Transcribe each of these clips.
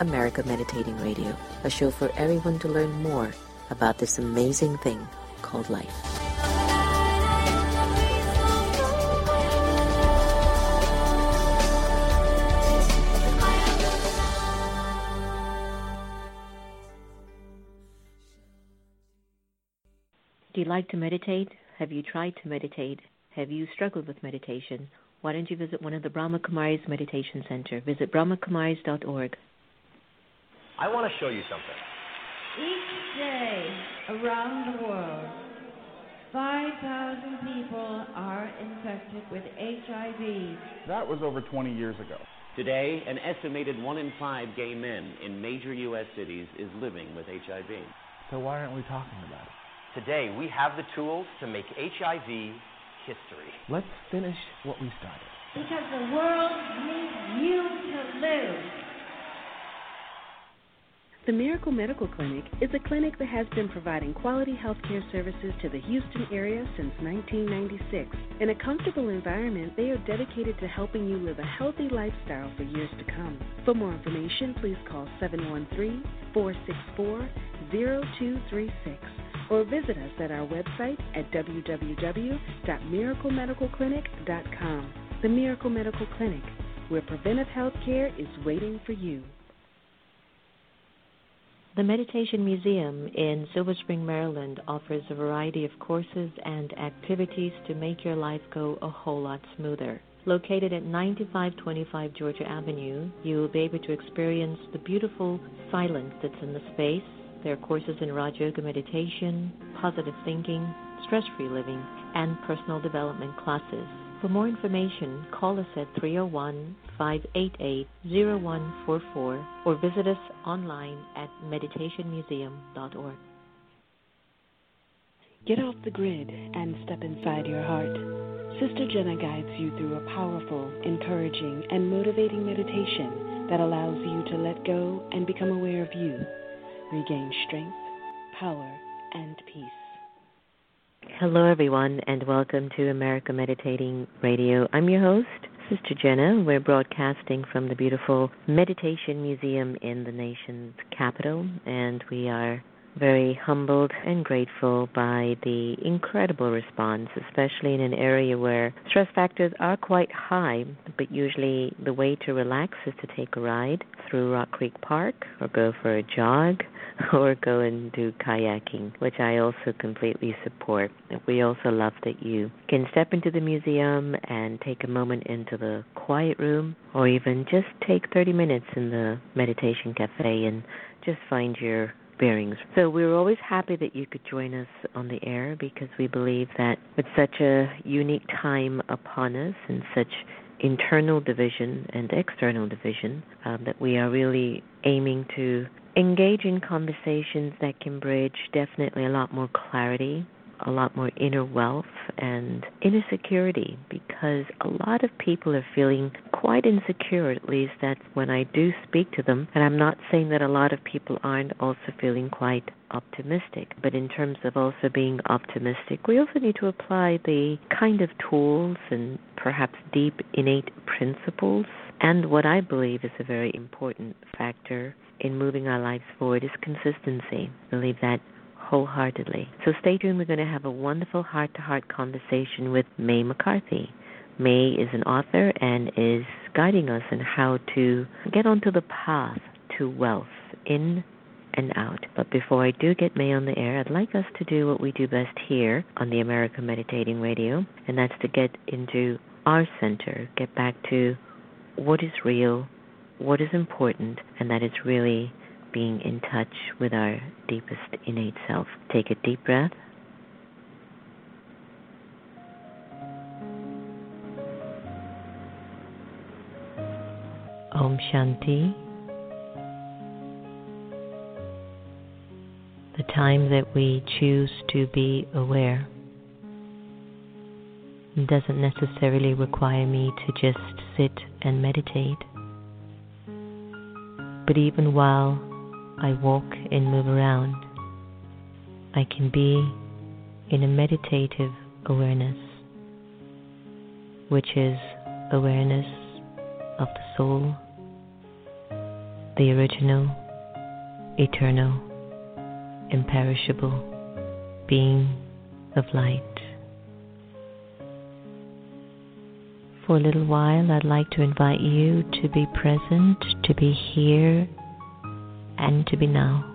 America Meditating Radio, a show for everyone to learn more about this amazing thing called life. Do you like to meditate? Have you tried to meditate? Have you struggled with meditation? Why don't you visit one of the Brahma Kumaris Meditation Center? Visit brahmakumaris.org. I want to show you something. Each day around the world, 5,000 people are infected with HIV. That was over 20 years ago. Today, an estimated one in five gay men in major U.S. cities is living with HIV. So why aren't we talking about it? Today, we have the tools to make HIV history. Let's finish what we started. Because the world needs you to live. The Miracle Medical Clinic is a clinic that has been providing quality healthcare services to the Houston area since 1996. In a comfortable environment, they are dedicated to helping you live a healthy lifestyle for years to come. For more information, please call 713 464 0236 or visit us at our website at www.miraclemedicalclinic.com. The Miracle Medical Clinic, where preventive health care is waiting for you. The Meditation Museum in Silver Spring, Maryland offers a variety of courses and activities to make your life go a whole lot smoother. Located at 9525 Georgia Avenue, you will be able to experience the beautiful silence that's in the space. There are courses in Raj Yoga meditation, positive thinking, stress free living, and personal development classes. For more information, call us at 301 588 0144 or visit us online at meditationmuseum.org. Get off the grid and step inside your heart. Sister Jenna guides you through a powerful, encouraging, and motivating meditation that allows you to let go and become aware of you, regain strength, power, and peace. Hello, everyone, and welcome to America Meditating Radio. I'm your host, Sister Jenna. We're broadcasting from the beautiful Meditation Museum in the nation's capital, and we are very humbled and grateful by the incredible response, especially in an area where stress factors are quite high. But usually, the way to relax is to take a ride through Rock Creek Park or go for a jog or go and do kayaking, which I also completely support. We also love that you can step into the museum and take a moment into the quiet room, or even just take 30 minutes in the meditation cafe and just find your bearings. So we're always happy that you could join us on the air because we believe that with such a unique time upon us and such internal division and external division, um, that we are really aiming to engage in conversations that can bridge definitely a lot more clarity, a lot more inner wealth, and inner security because a lot of people are feeling quite insecure, at least that's when I do speak to them. And I'm not saying that a lot of people aren't also feeling quite optimistic, but in terms of also being optimistic, we also need to apply the kind of tools and perhaps deep innate principles and what I believe is a very important factor in moving our lives forward is consistency. I believe that wholeheartedly. So stay tuned. We're going to have a wonderful heart to heart conversation with May McCarthy. May is an author and is guiding us in how to get onto the path to wealth in and out. But before I do get May on the air, I'd like us to do what we do best here on the America Meditating Radio, and that's to get into our center, get back to what is real, what is important, and that is really being in touch with our deepest innate self. Take a deep breath. Om Shanti. the time that we choose to be aware. Doesn't necessarily require me to just sit and meditate. But even while I walk and move around, I can be in a meditative awareness, which is awareness of the soul, the original, eternal, imperishable being of light. For a little while, I'd like to invite you to be present, to be here, and to be now.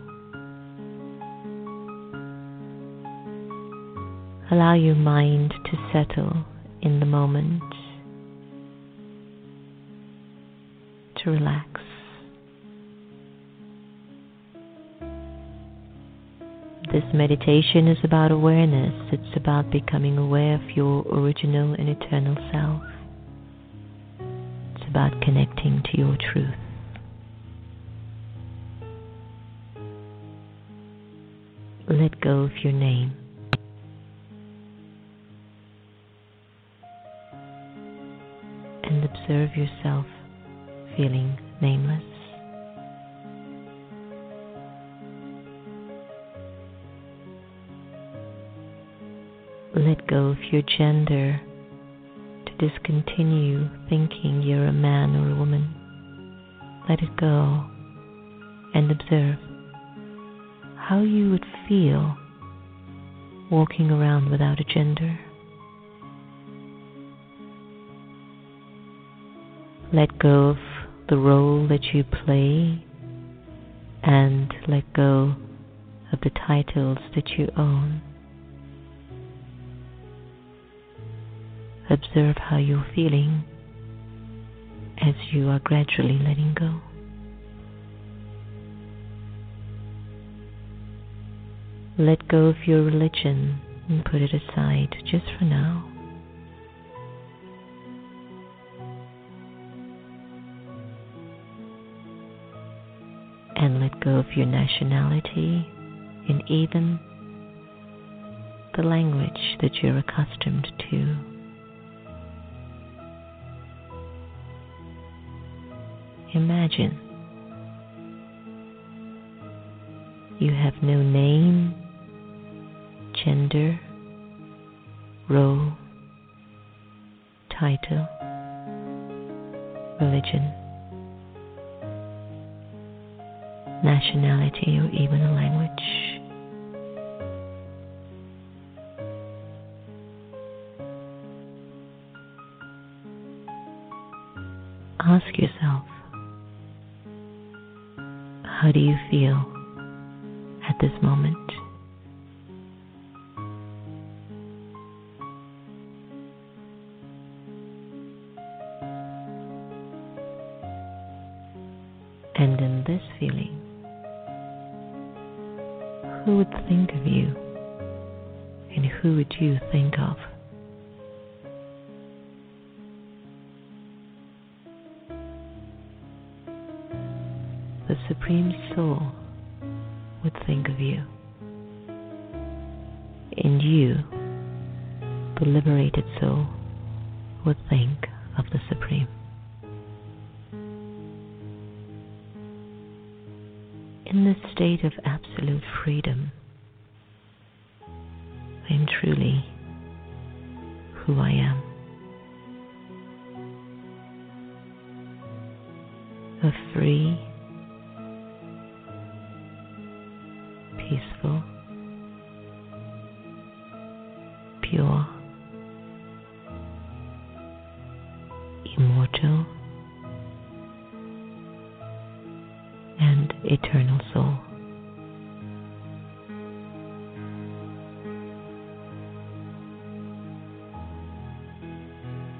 Allow your mind to settle in the moment, to relax. This meditation is about awareness. It's about becoming aware of your original and eternal self. It's about connecting to your truth. Go of your name. And observe yourself feeling nameless. Let go of your gender to discontinue thinking you're a man or a woman. Let it go and observe how you would feel walking around without a gender. Let go of the role that you play and let go of the titles that you own. Observe how you're feeling as you are gradually letting go. Let go of your religion and put it aside just for now. And let go of your nationality and even the language that you're accustomed to. Imagine you have no name, gender, role, title, religion, nationality, or even a language. Ask yourself, how do you feel at this moment? Immortal, and eternal soul.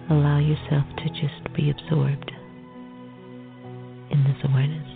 Allow yourself to just be absorbed in this awareness.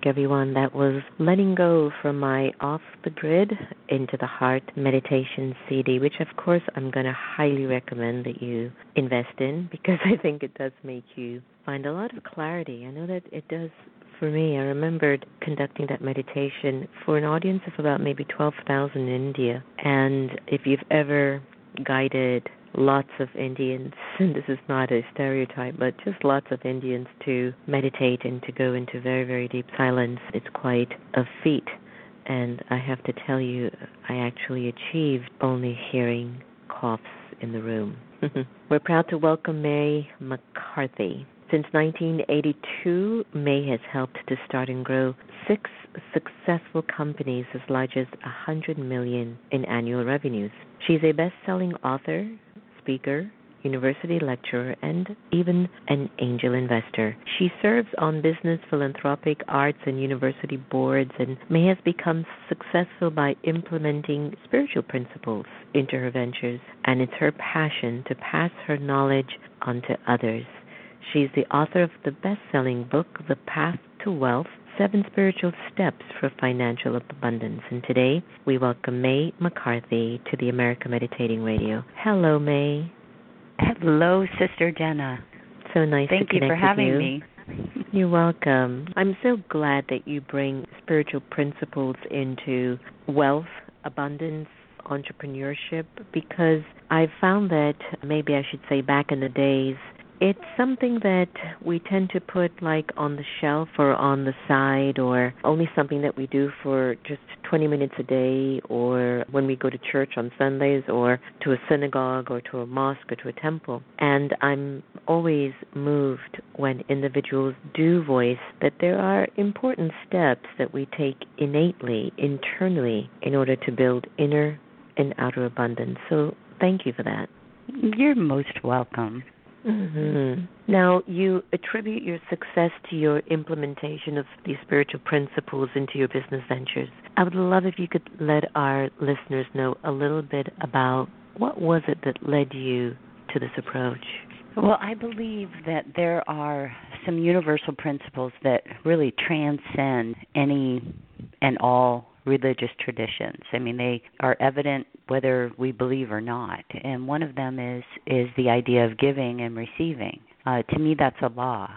Back, everyone. That was Letting Go from my Off the Grid Into the Heart meditation CD, which, of course, I'm going to highly recommend that you invest in because I think it does make you find a lot of clarity. I know that it does for me. I remembered conducting that meditation for an audience of about maybe 12,000 in India. And if you've ever guided lots of Indians, and this is not a stereotype, but just lots of Indians to meditate and to go into very, very deep silence. It's quite a feat. And I have to tell you, I actually achieved only hearing coughs in the room. We're proud to welcome May McCarthy. Since 1982, May has helped to start and grow six successful companies as large as 100 million in annual revenues. She's a best-selling author, speaker, university lecturer, and even an angel investor. She serves on business, philanthropic, arts, and university boards and May has become successful by implementing spiritual principles into her ventures, and it's her passion to pass her knowledge on to others. She's the author of the best selling book, The Path to Wealth Seven Spiritual Steps for Financial Abundance. And today we welcome May McCarthy to the America Meditating Radio. Hello, May. Hello, Sister Jenna. So nice Thank to you connect for having you. me. You're welcome. I'm so glad that you bring spiritual principles into wealth, abundance, entrepreneurship because I've found that maybe I should say back in the days it's something that we tend to put like on the shelf or on the side or only something that we do for just 20 minutes a day or when we go to church on Sundays or to a synagogue or to a mosque or to a temple. And I'm always moved when individuals do voice that there are important steps that we take innately, internally, in order to build inner and outer abundance. So thank you for that. You're most welcome. Mm-hmm. Now, you attribute your success to your implementation of these spiritual principles into your business ventures. I would love if you could let our listeners know a little bit about what was it that led you to this approach. Well, I believe that there are some universal principles that really transcend any and all religious traditions. I mean, they are evident whether we believe or not. And one of them is is the idea of giving and receiving. Uh, to me, that's a law.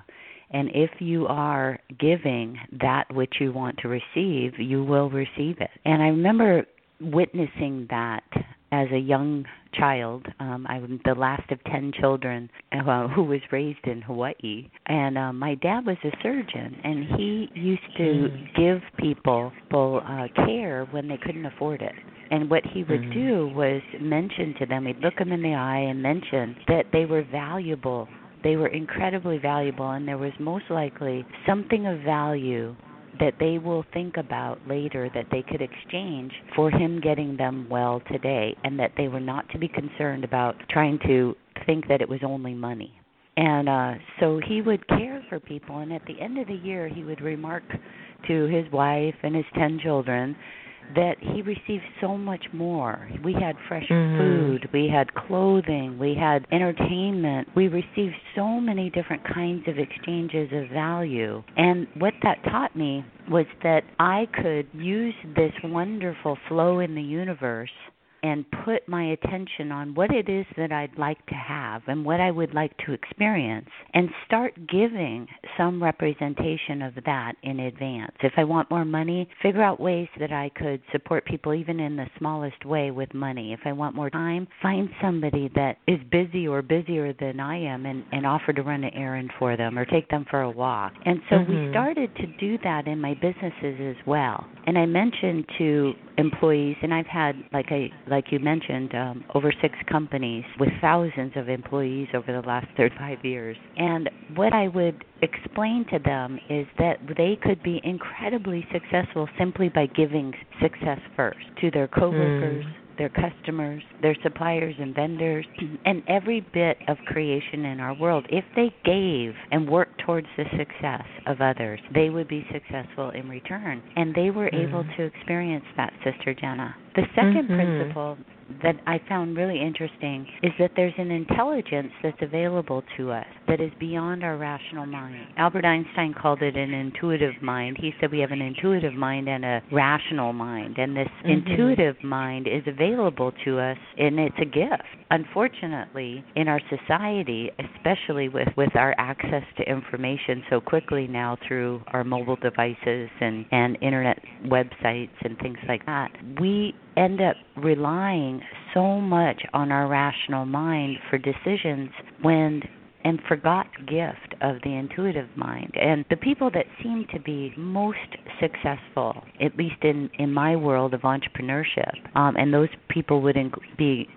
And if you are giving that which you want to receive, you will receive it. And I remember witnessing that as a young child. Um, I'm the last of ten children uh, who was raised in Hawaii, and uh, my dad was a surgeon, and he used to give people full uh, care when they couldn't afford it. And what he would Mhm. do was mention to them, he'd look them in the eye and mention that they were valuable. They were incredibly valuable, and there was most likely something of value that they will think about later that they could exchange for him getting them well today, and that they were not to be concerned about trying to think that it was only money. And uh so he would care for people and at the end of the year he would remark to his wife and his 10 children that he received so much more. We had fresh Mhm. food, we had clothing, we had entertainment. We received so many different kinds of exchanges of value. And what that taught me was that I could use this wonderful flow in the universe and put my attention on what it is that I'd like to have and what I would like to experience and start giving some representation of that in advance. If I want more money, figure out ways that I could support people even in the smallest way with money. If I want more time, find somebody that is busy or busier than I am and, and offer to run an errand for them or take them for a walk. And so we Mhm. started to do that in my businesses as well. And I mentioned to employees and I've had like I like you mentioned um, over 6 companies with thousands of employees over the last 35 years. And what I would explain to them is that they could be incredibly successful simply by giving success first to their coworkers, their customers, their suppliers and vendors, and every bit of creation in our world. If they gave and worked towards the success of others, they would be successful in return. And they were able Mm. to experience that, Sister Jenna. The 2nd Mhm. principle that I found really interesting is that there's an intelligence that's available to us that is beyond our rational mind. Albert Einstein called it an intuitive mind. He said we have an intuitive mind and a rational mind, and this Mm-hmm. intuitive mind is available to us, and it's a gift. Unfortunately, in our society, especially with with our access to information so quickly now through our mobile devices and and internet websites and things like that, we end up relying so much on our rational mind for decisions when and forgot gift of the intuitive mind. And the people that seem to be most successful, at least in in my world of entrepreneurship, um, and those people would inc- be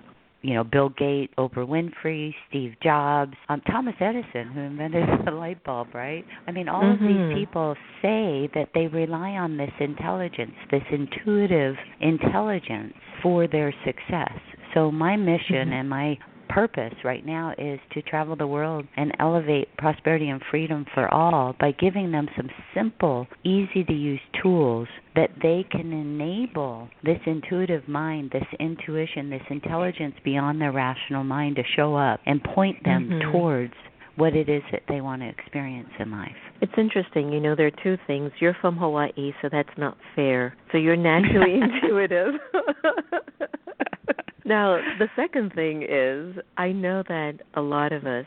you know, Bill Gates, Oprah Winfrey, Steve Jobs, um, Thomas Edison, who invented the light bulb, right? I mean, all of Mhm. these people say that they rely on this intelligence, this intuitive intelligence for their success. So, my mission Mhm. and my purpose right now is to travel the world and elevate prosperity and freedom for all by giving them some simple, easy to use tools that they can enable this intuitive mind, this intuition, this intelligence beyond their rational mind to show up and point them Mhm. towards what it is that they want to experience in life. It's interesting, you know, there are two things. You're from Hawaii, so that's not fair. So you're naturally intuitive. now, the second thing is, I know that a lot of us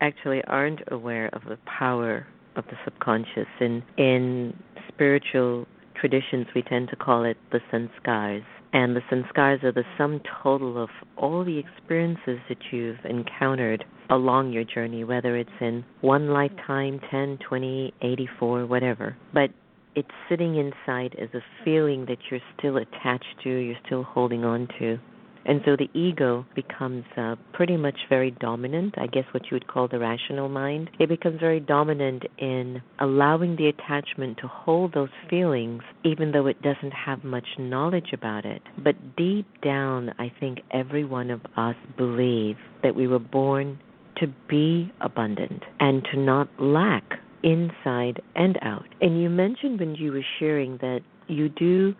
actually aren't aware of the power of the subconscious. And in spiritual traditions, we tend to call it the sanskars. And the sanskars are the sum total of all the experiences that you've encountered along your journey, whether it's in one lifetime, 10, 20, 84, whatever. But it's sitting inside as a feeling that you're still attached to, you're still holding on to. And so the ego becomes uh, pretty much very dominant, I guess what you would call the rational mind. It becomes very dominant in allowing the attachment to hold those feelings, even though it doesn't have much knowledge about it. But deep down, I think every one of us believe that we were born to be abundant and to not lack inside and out. And you mentioned when you were sharing that you do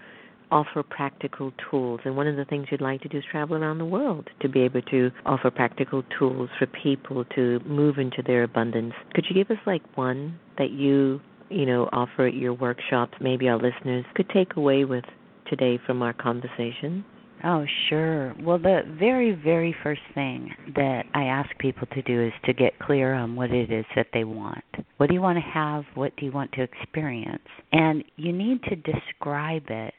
offer practical tools. And one of the things you'd like to do is travel around the world to be able to offer practical tools for people to move into their abundance. Could you give us like one that you, you know, offer at your workshops, maybe our listeners could take away with today from our conversation? Oh, sure. Well, the very, very first thing that I ask people to do is to get clear on what it is that they want. What do you want to have? What do you want to experience? And you need to describe it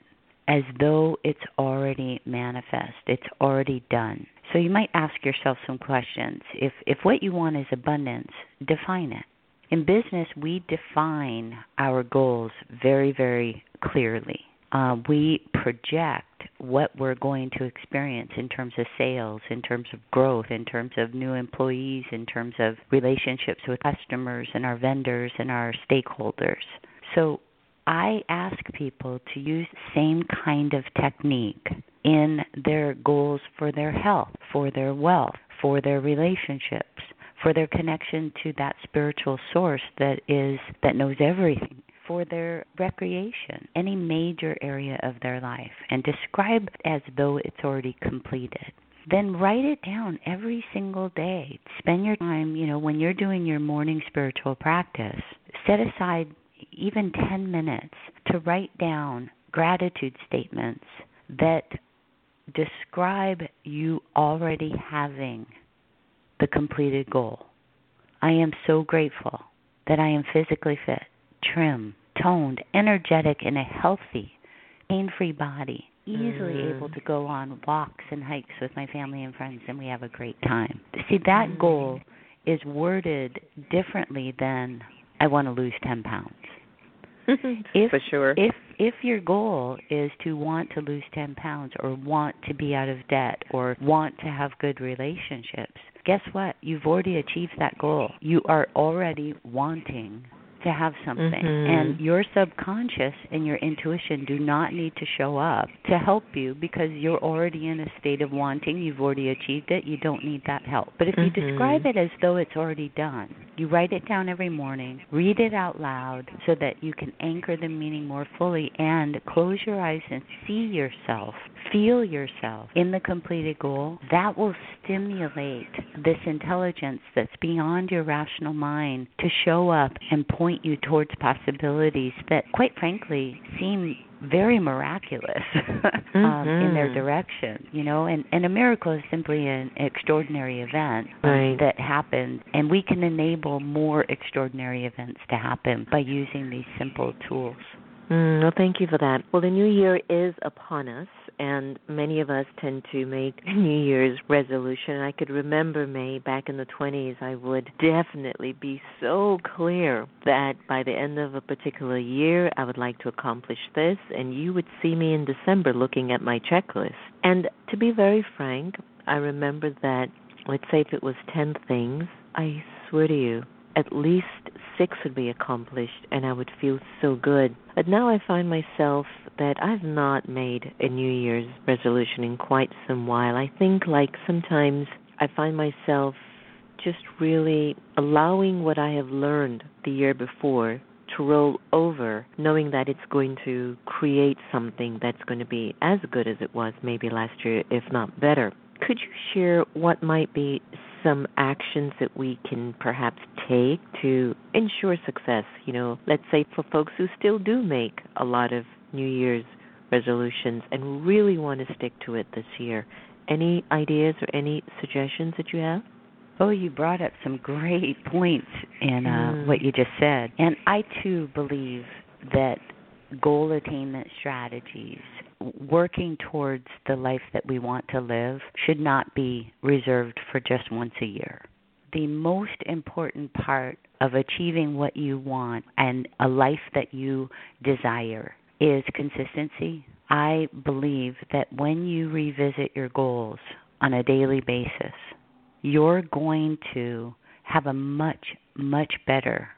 as though it's already manifest, it's already done. So you might ask yourself some questions. If if what you want is abundance, define it. In business, we define our goals very, very clearly. Uh, we project what we're going to experience in terms of sales, in terms of growth, in terms of new employees, in terms of relationships with customers and our vendors and our stakeholders. So I ask people to use same kind of technique in their goals for their health, for their wealth, for their relationships, for their connection to that spiritual source that is that knows everything, for their recreation, any major area of their life, and describe as though it's already completed then write it down every single day. Spend your time, you know, when you're doing your morning spiritual practice, set aside even 10 minutes to write down gratitude statements that describe you already having the completed goal. I am so grateful that I am physically fit, trim, toned, energetic, and a healthy, pain free body, easily Mm. able to go on walks and hikes with my family and friends, and we have a great time. See, that goal is worded differently than I want to lose 10 pounds. If- For sure. If if your goal is to want to lose 10 pounds or want to be out of debt or want to have good relationships, guess what? You've already achieved that goal. You are already wanting to have something. Mhm. And your subconscious and your intuition do not need to show up to help you because you're already in a state of wanting. You've already achieved it. You don't need that help. But if you Mhm. describe it as though it's already done, You write it down every morning, read it out loud so that you can anchor the meaning more fully and close your eyes and see yourself, feel yourself in the completed goal. That will stimulate this intelligence that's beyond your rational mind to show up and point you towards possibilities that, quite frankly, seem very miraculous um, mm-hmm. in their direction, you know. And and a miracle is simply an extraordinary event um, right. that happens, and we can enable more extraordinary events to happen by using these simple tools. Mm, well, thank you for that. Well, the new year is upon us, and many of us tend to make New Year's resolution. I could remember May back in the 20s. I would definitely be so clear that by the end of a particular year, I would like to accomplish this, and you would see me in December looking at my checklist. And to be very frank, I remember that, let's say if it was 10 things, I swear to you, at least six would be accomplished and I would feel so good. But now I find myself that I've not made a New Year's resolution in quite some while. I think like sometimes I find myself just really allowing what I have learned the year before to roll over, knowing that it's going to create something that's going to be as good as it was maybe last year, if not better. Could you share what might be some actions that we can perhaps take to ensure success? You know, let's say for folks who still do make a lot of New Year's resolutions and really want to stick to it this year. Any ideas or any suggestions that you have? Oh, you brought up some great points in uh, mm. what you just said. And I too believe that goal attainment strategies working towards the life that we want to live should not be reserved for just once a year. The most important part of achieving what you want and a life that you desire is consistency. I believe that when you revisit your goals on a daily basis, you're going to have a much, much better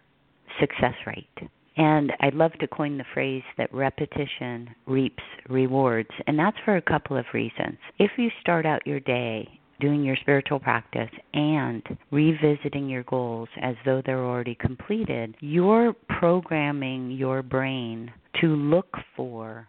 success rate. And I'd love to coin the phrase that repetition reaps rewards, and that's for a couple of reasons. If you start out your day doing your spiritual practice and revisiting your goals as though they're already completed, you're programming your brain to look for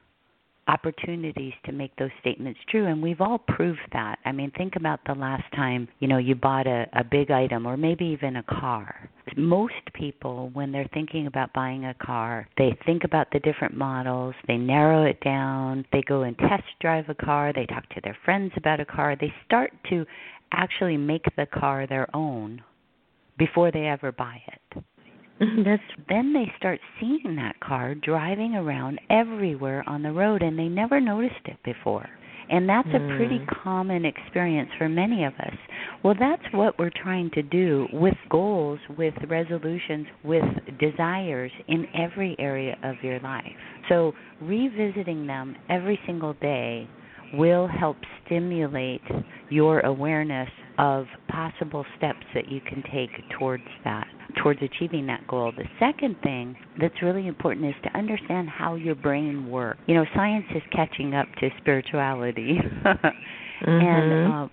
opportunities to make those statements true and we've all proved that. I mean think about the last time you know you bought a, a big item or maybe even a car. Most people when they're thinking about buying a car they think about the different models they narrow it down they go and test drive a car they talk to their friends about a car they start to actually make the car their own before they ever buy it That's then they start seeing that car driving around everywhere on the road and they never noticed it before. And that's mm. a pretty common experience for many of us. Well, that's what we're trying to do with goals, with resolutions, with desires in every area of your life. So, revisiting them every single day will help stimulate your awareness of possible steps that you can take towards that towards achieving that goal. The second thing that's really important is to understand how your brain works. You know, science is catching up to spirituality. mm-hmm. And uh,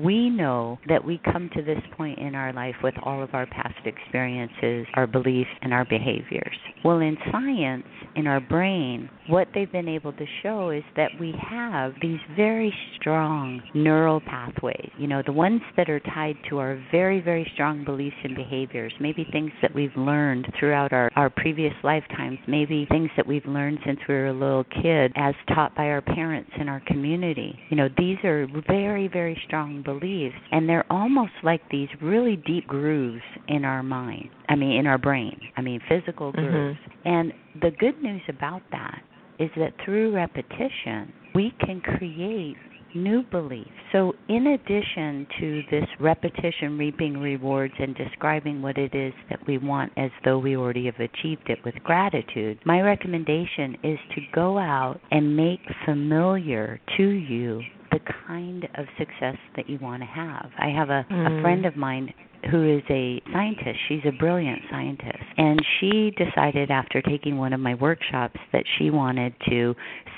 we know that we come to this point in our life with all of our past experiences, our beliefs, and our behaviors. Well, in science, in our brain, what they've been able to show is that we have these very strong neural pathways, you know, the ones that are tied to our very, very strong beliefs and behaviors, maybe things that we've learned throughout our, our previous lifetimes, maybe things that we've learned since we were a little kid as taught by our parents in our community. You know, these are very, very strong beliefs, and they're almost like these really deep grooves in our mind. I mean, in our brain. I mean, physical Mm-hmm. grooves. And the good news about that is that through repetition, we can create new beliefs. So, in addition to this repetition reaping rewards and describing what it is that we want as though we already have achieved it with gratitude, my recommendation is to go out and make familiar to you the kind of success that you want to have. I have a, Mm. a friend of mine who is a scientist. She's a brilliant scientist. And she decided after taking one of my workshops that she wanted to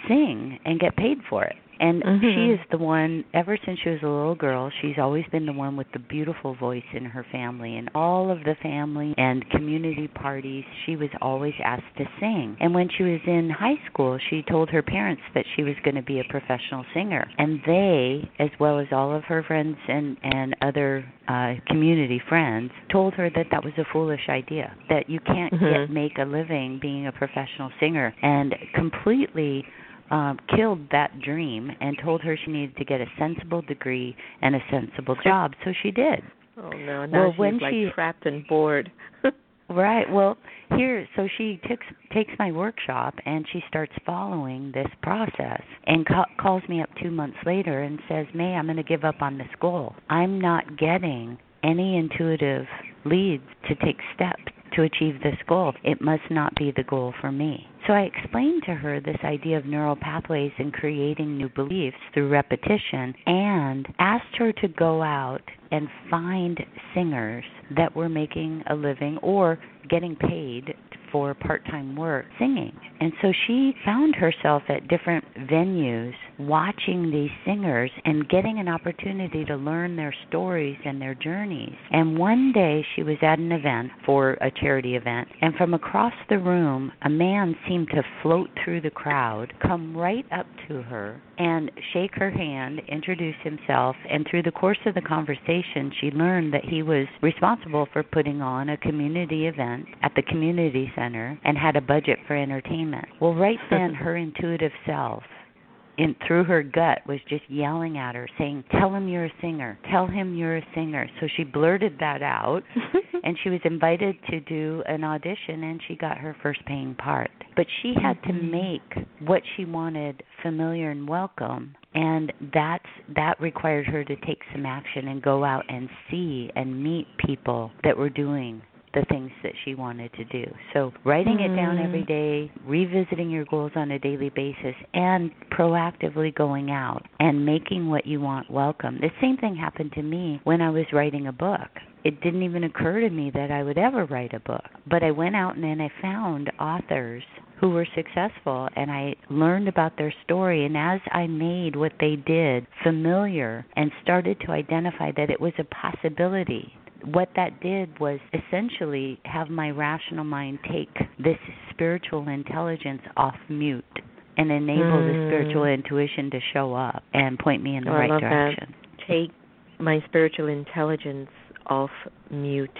sing and get paid for it. And Mhm. she is the one, ever since she was a little girl, she's always been the one with the beautiful voice in her family. And all of the family and community parties, she was always asked to sing. And when she was in high school, she told her parents that she was going to be a professional singer. And they, as well as all of her friends and, and other uh, community friends, told her that that was a foolish idea, that you can't Mhm. get, make a living being a professional singer. And completely um, killed that dream and told her she needed to get a sensible degree and a sensible job. So she did. Oh no, now Well, she's when like she- trapped and bored. Right. Well, here, so she takes takes my workshop and she starts following this process and ca- calls me up two months later and says, "May, I'm going to give up on this goal. I'm not getting any intuitive leads to take steps to achieve this goal. It must not be the goal for me." So I explained to her this idea of neural pathways and creating new beliefs through repetition and asked her to go out and find singers that were making a living or getting paid for part-time work singing. And so she found herself at different venues watching these singers and getting an opportunity to learn their stories and their journeys. And one day she was at an event for a charity event and from across the room a man seemed to float through the crowd, come right up to her and shake her hand, introduce himself, and through the course of the conversation she learned that he was responsible for putting on a community event at the community center and had a budget for entertainment. Well, right then her intuitive self in through her gut was just yelling at her saying tell him you're a singer. Tell him you're a singer. So she blurted that out and she was invited to do an audition and she got her first paying part. But she had to mm-hmm. make what she wanted familiar and welcome and that's that required her to take some action and go out and see and meet people that were doing the things that she wanted to do. So, writing it down every mm. day, revisiting your goals on a daily basis, and proactively going out and making what you want welcome. The same thing happened to me when I was writing a book. It didn't even occur to me that I would ever write a book. But I went out and then I found authors who were successful and I learned about their story and as I made what they did familiar and started to identify that it was a possibility what that did was essentially have my rational mind take this spiritual intelligence off mute and enable the Mm. spiritual intuition to show up and point me in the Oh, right direction. that. Take my spiritual intelligence off mute.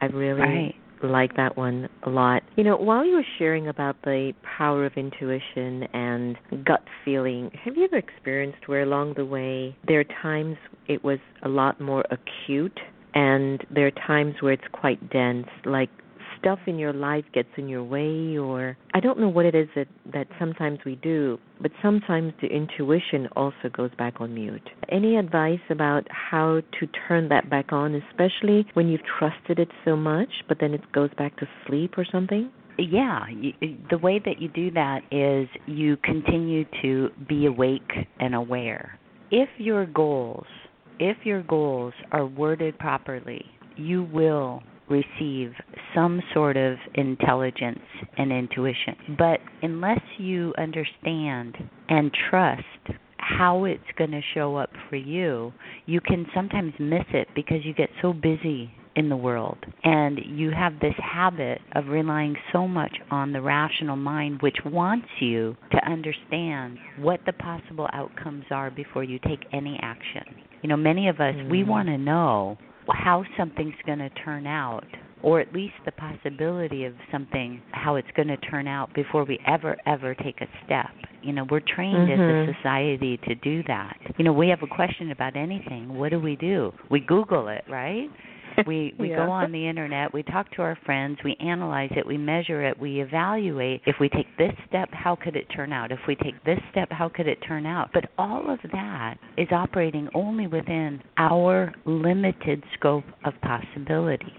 I really Right. like that one a lot. You know, while you were sharing about the power of intuition and gut feeling, have you ever experienced where along the way there are times it was a lot more acute and there are times where it's quite dense, like stuff in your life gets in your way or I don't know what it is that that sometimes we do, but sometimes the intuition also goes back on mute. Any advice about how to turn that back on, especially when you've trusted it so much, but then it goes back to sleep or something? Yeah, the way that you do that is you continue to be awake and aware. If your goals, if your goals are worded properly, you will receive some sort of intelligence and intuition. But unless you understand and trust how it's going to show up for you, you can sometimes miss it because you get so busy in the world and you have this habit of relying so much on the rational mind which wants you to understand what the possible outcomes are before you take any action. You know, many of us we Mm. want to know how something's going to turn out or at least the possibility of something how it's going to turn out before we ever ever take a step. You know we're trained as Mhm. a society to do that. You know we have a question about anything. What do we do? We google it right we we Yeah. go on the internet we talk to our friends we analyze it we measure it we evaluate if we take this step how could it turn out if we take this step how could it turn out but all of that is operating only within our limited scope of possibility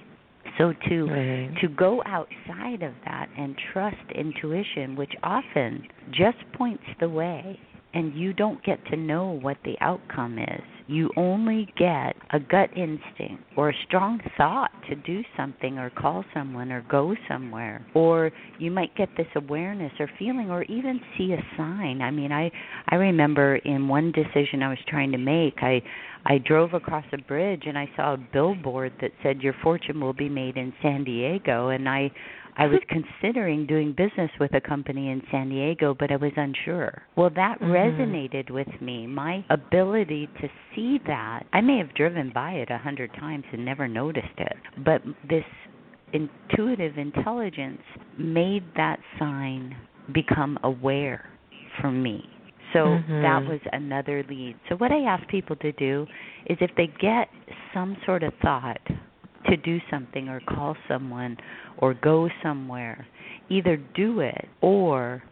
so to Right. to go outside of that and trust intuition which often just points the way and you don't get to know what the outcome is you only get a gut instinct or a strong thought to do something or call someone or go somewhere. Or you might get this awareness or feeling or even see a sign. I mean i i remember in one decision i was trying to make i i drove across a bridge and i saw a billboard that said your fortune will be made in san diego. And i I was considering doing business with a company in San Diego, but I was unsure. Well, that mm-hmm. resonated with me. My ability to see that, I may have driven by it a hundred times and never noticed it, but this intuitive intelligence made that sign become aware for me. So mm-hmm. that was another lead. So what I ask people to do is if they get some sort of thought to do something or call someone or go somewhere, either do it or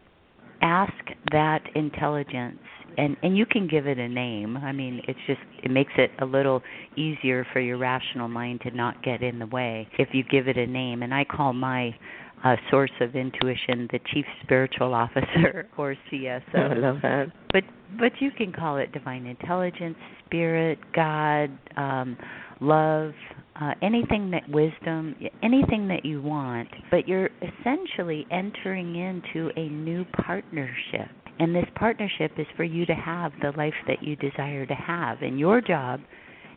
ask that intelligence. And and you can give it a name. I mean it's just it makes it a little easier for your rational mind to not get in the way if you give it a name. And i call my uh, source of intuition the chief spiritual officer or cso i love that but but you can call it divine intelligence spirit god um love uh, anything that wisdom, anything that you want, but you're essentially entering into a new partnership. And this partnership is for you to have the life that you desire to have. And your job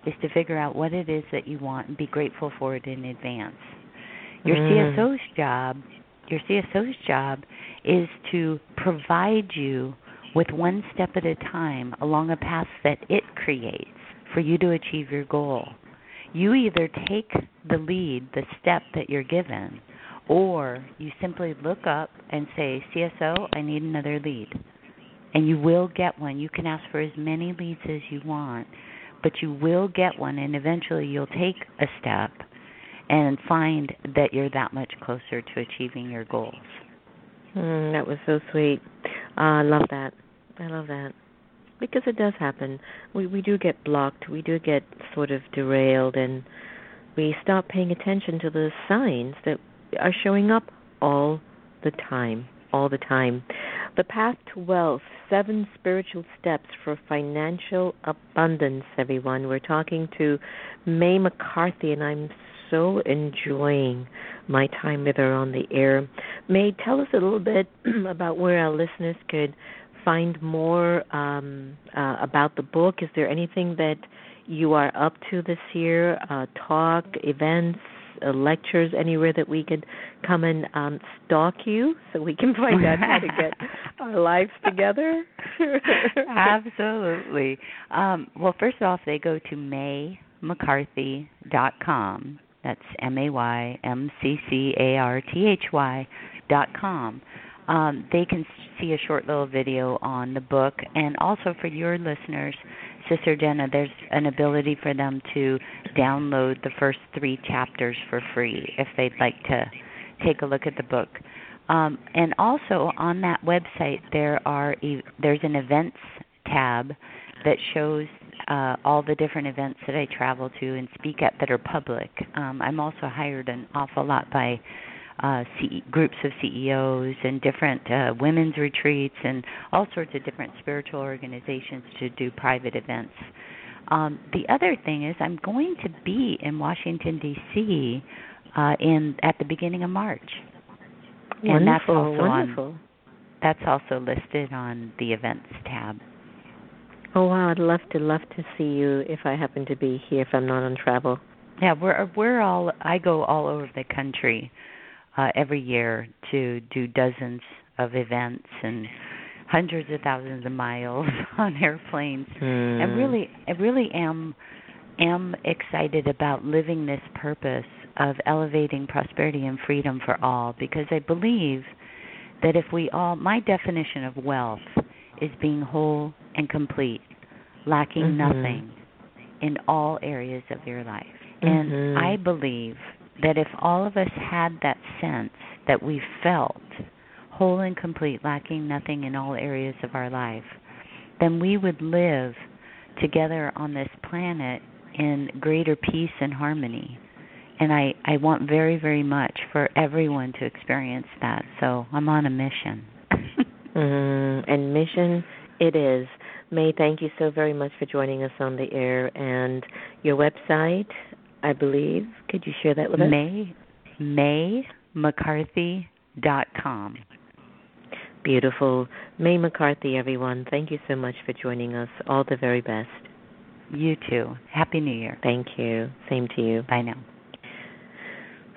is to figure out what it is that you want and be grateful for it in advance. Your mm. CSO's job, your CSO's job is to provide you with one step at a time along a path that it creates for you to achieve your goal you either take the lead, the step that you're given, or you simply look up and say, CSO, I need another lead. And you will get one. You can ask for as many leads as you want, but you will get one, and eventually you'll take a step and find that you're that much closer to achieving your goals. Mm, that was so sweet. Uh, I love that. I love that because it does happen. We we do get blocked. We do get sort of derailed, and we stop paying attention to the signs that are showing up all the time. All the time. The Path to Wealth Seven Spiritual Steps for Financial Abundance, everyone. We're talking to May McCarthy, and I'm so enjoying my time with her on the air. May, tell us a little bit about where our listeners could find more um, uh, about the book? Is there anything that you are up to this year? Uh, talk, events, uh, lectures, anywhere that we could come and um, stalk you so we can find out how to get our lives together? Absolutely. Um, well, first off, they go to maymccarthy.com. That's M A Y M C C A R T H Y dot com um, they can see a short little video on the book. And also for your listeners, Sister Jenna, there's an ability for them to download the first three chapters for free if they'd like to take a look at the book. Um, and also on that website, there are e- there's an events tab that shows uh, all the different events that I travel to and speak at that are public. Um, I'm also hired an awful lot by uh, C- groups of CEOs and different uh, women's retreats and all sorts of different spiritual organizations to do private events. Um, the other thing is, I'm going to be in Washington D.C. Uh, in at the beginning of March, wonderful, and that's also wonderful. on. That's also listed on the events tab. Oh wow! I'd love to love to see you if I happen to be here if I'm not on travel. Yeah, we're we're all. I go all over the country uh, every year to do dozens of events and hundreds of thousands of miles on airplanes. Mm. And really, I really am am excited about living this purpose of elevating prosperity and freedom for all because I believe that if we all my definition of wealth is being whole and complete, lacking mm-hmm. nothing in all areas of your life. Mm-hmm. And I believe that if all of us had that sense that we felt whole and complete, lacking nothing in all areas of our life, then we would live together on this planet in greater peace and harmony. And I, I want very, very much for everyone to experience that. So I'm on a mission. mm, and mission it is. May, thank you so very much for joining us on the air. And your website, I believe, could you share that with us? May, MayMcCarthy.com. Beautiful. May McCarthy, everyone, thank you so much for joining us. All the very best. You too. Happy New Year. Thank you. Same to you. Bye now.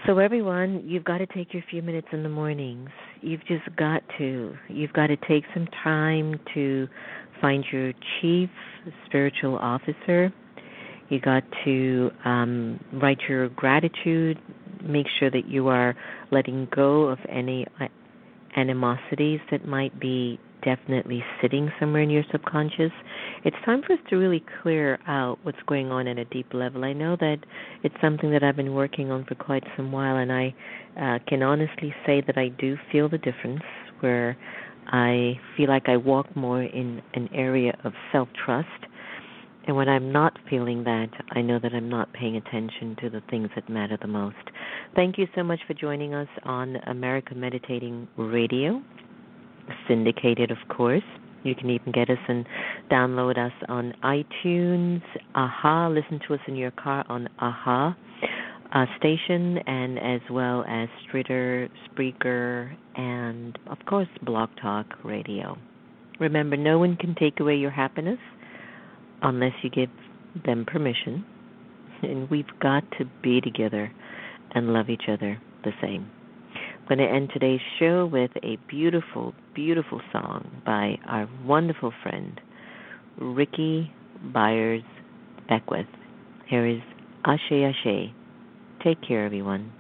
So, everyone, you've got to take your few minutes in the mornings. You've just got to. You've got to take some time to find your chief spiritual officer. You got to um, write your gratitude. Make sure that you are letting go of any uh, animosities that might be definitely sitting somewhere in your subconscious. It's time for us to really clear out what's going on at a deep level. I know that it's something that I've been working on for quite some while, and I uh, can honestly say that I do feel the difference where I feel like I walk more in an area of self trust. And when I'm not feeling that, I know that I'm not paying attention to the things that matter the most. Thank you so much for joining us on America Meditating Radio syndicated, of course. You can even get us and download us on iTunes, Aha, listen to us in your car on Aha uh, station, and as well as Stitcher, Spreaker, and of course Blog Talk Radio. Remember, no one can take away your happiness unless you give them permission, and we've got to be together and love each other the same. I'm going to end today's show with a beautiful, beautiful song by our wonderful friend, Rickie Byars Beckwith. Here is Ashe Ashe. Take care, everyone.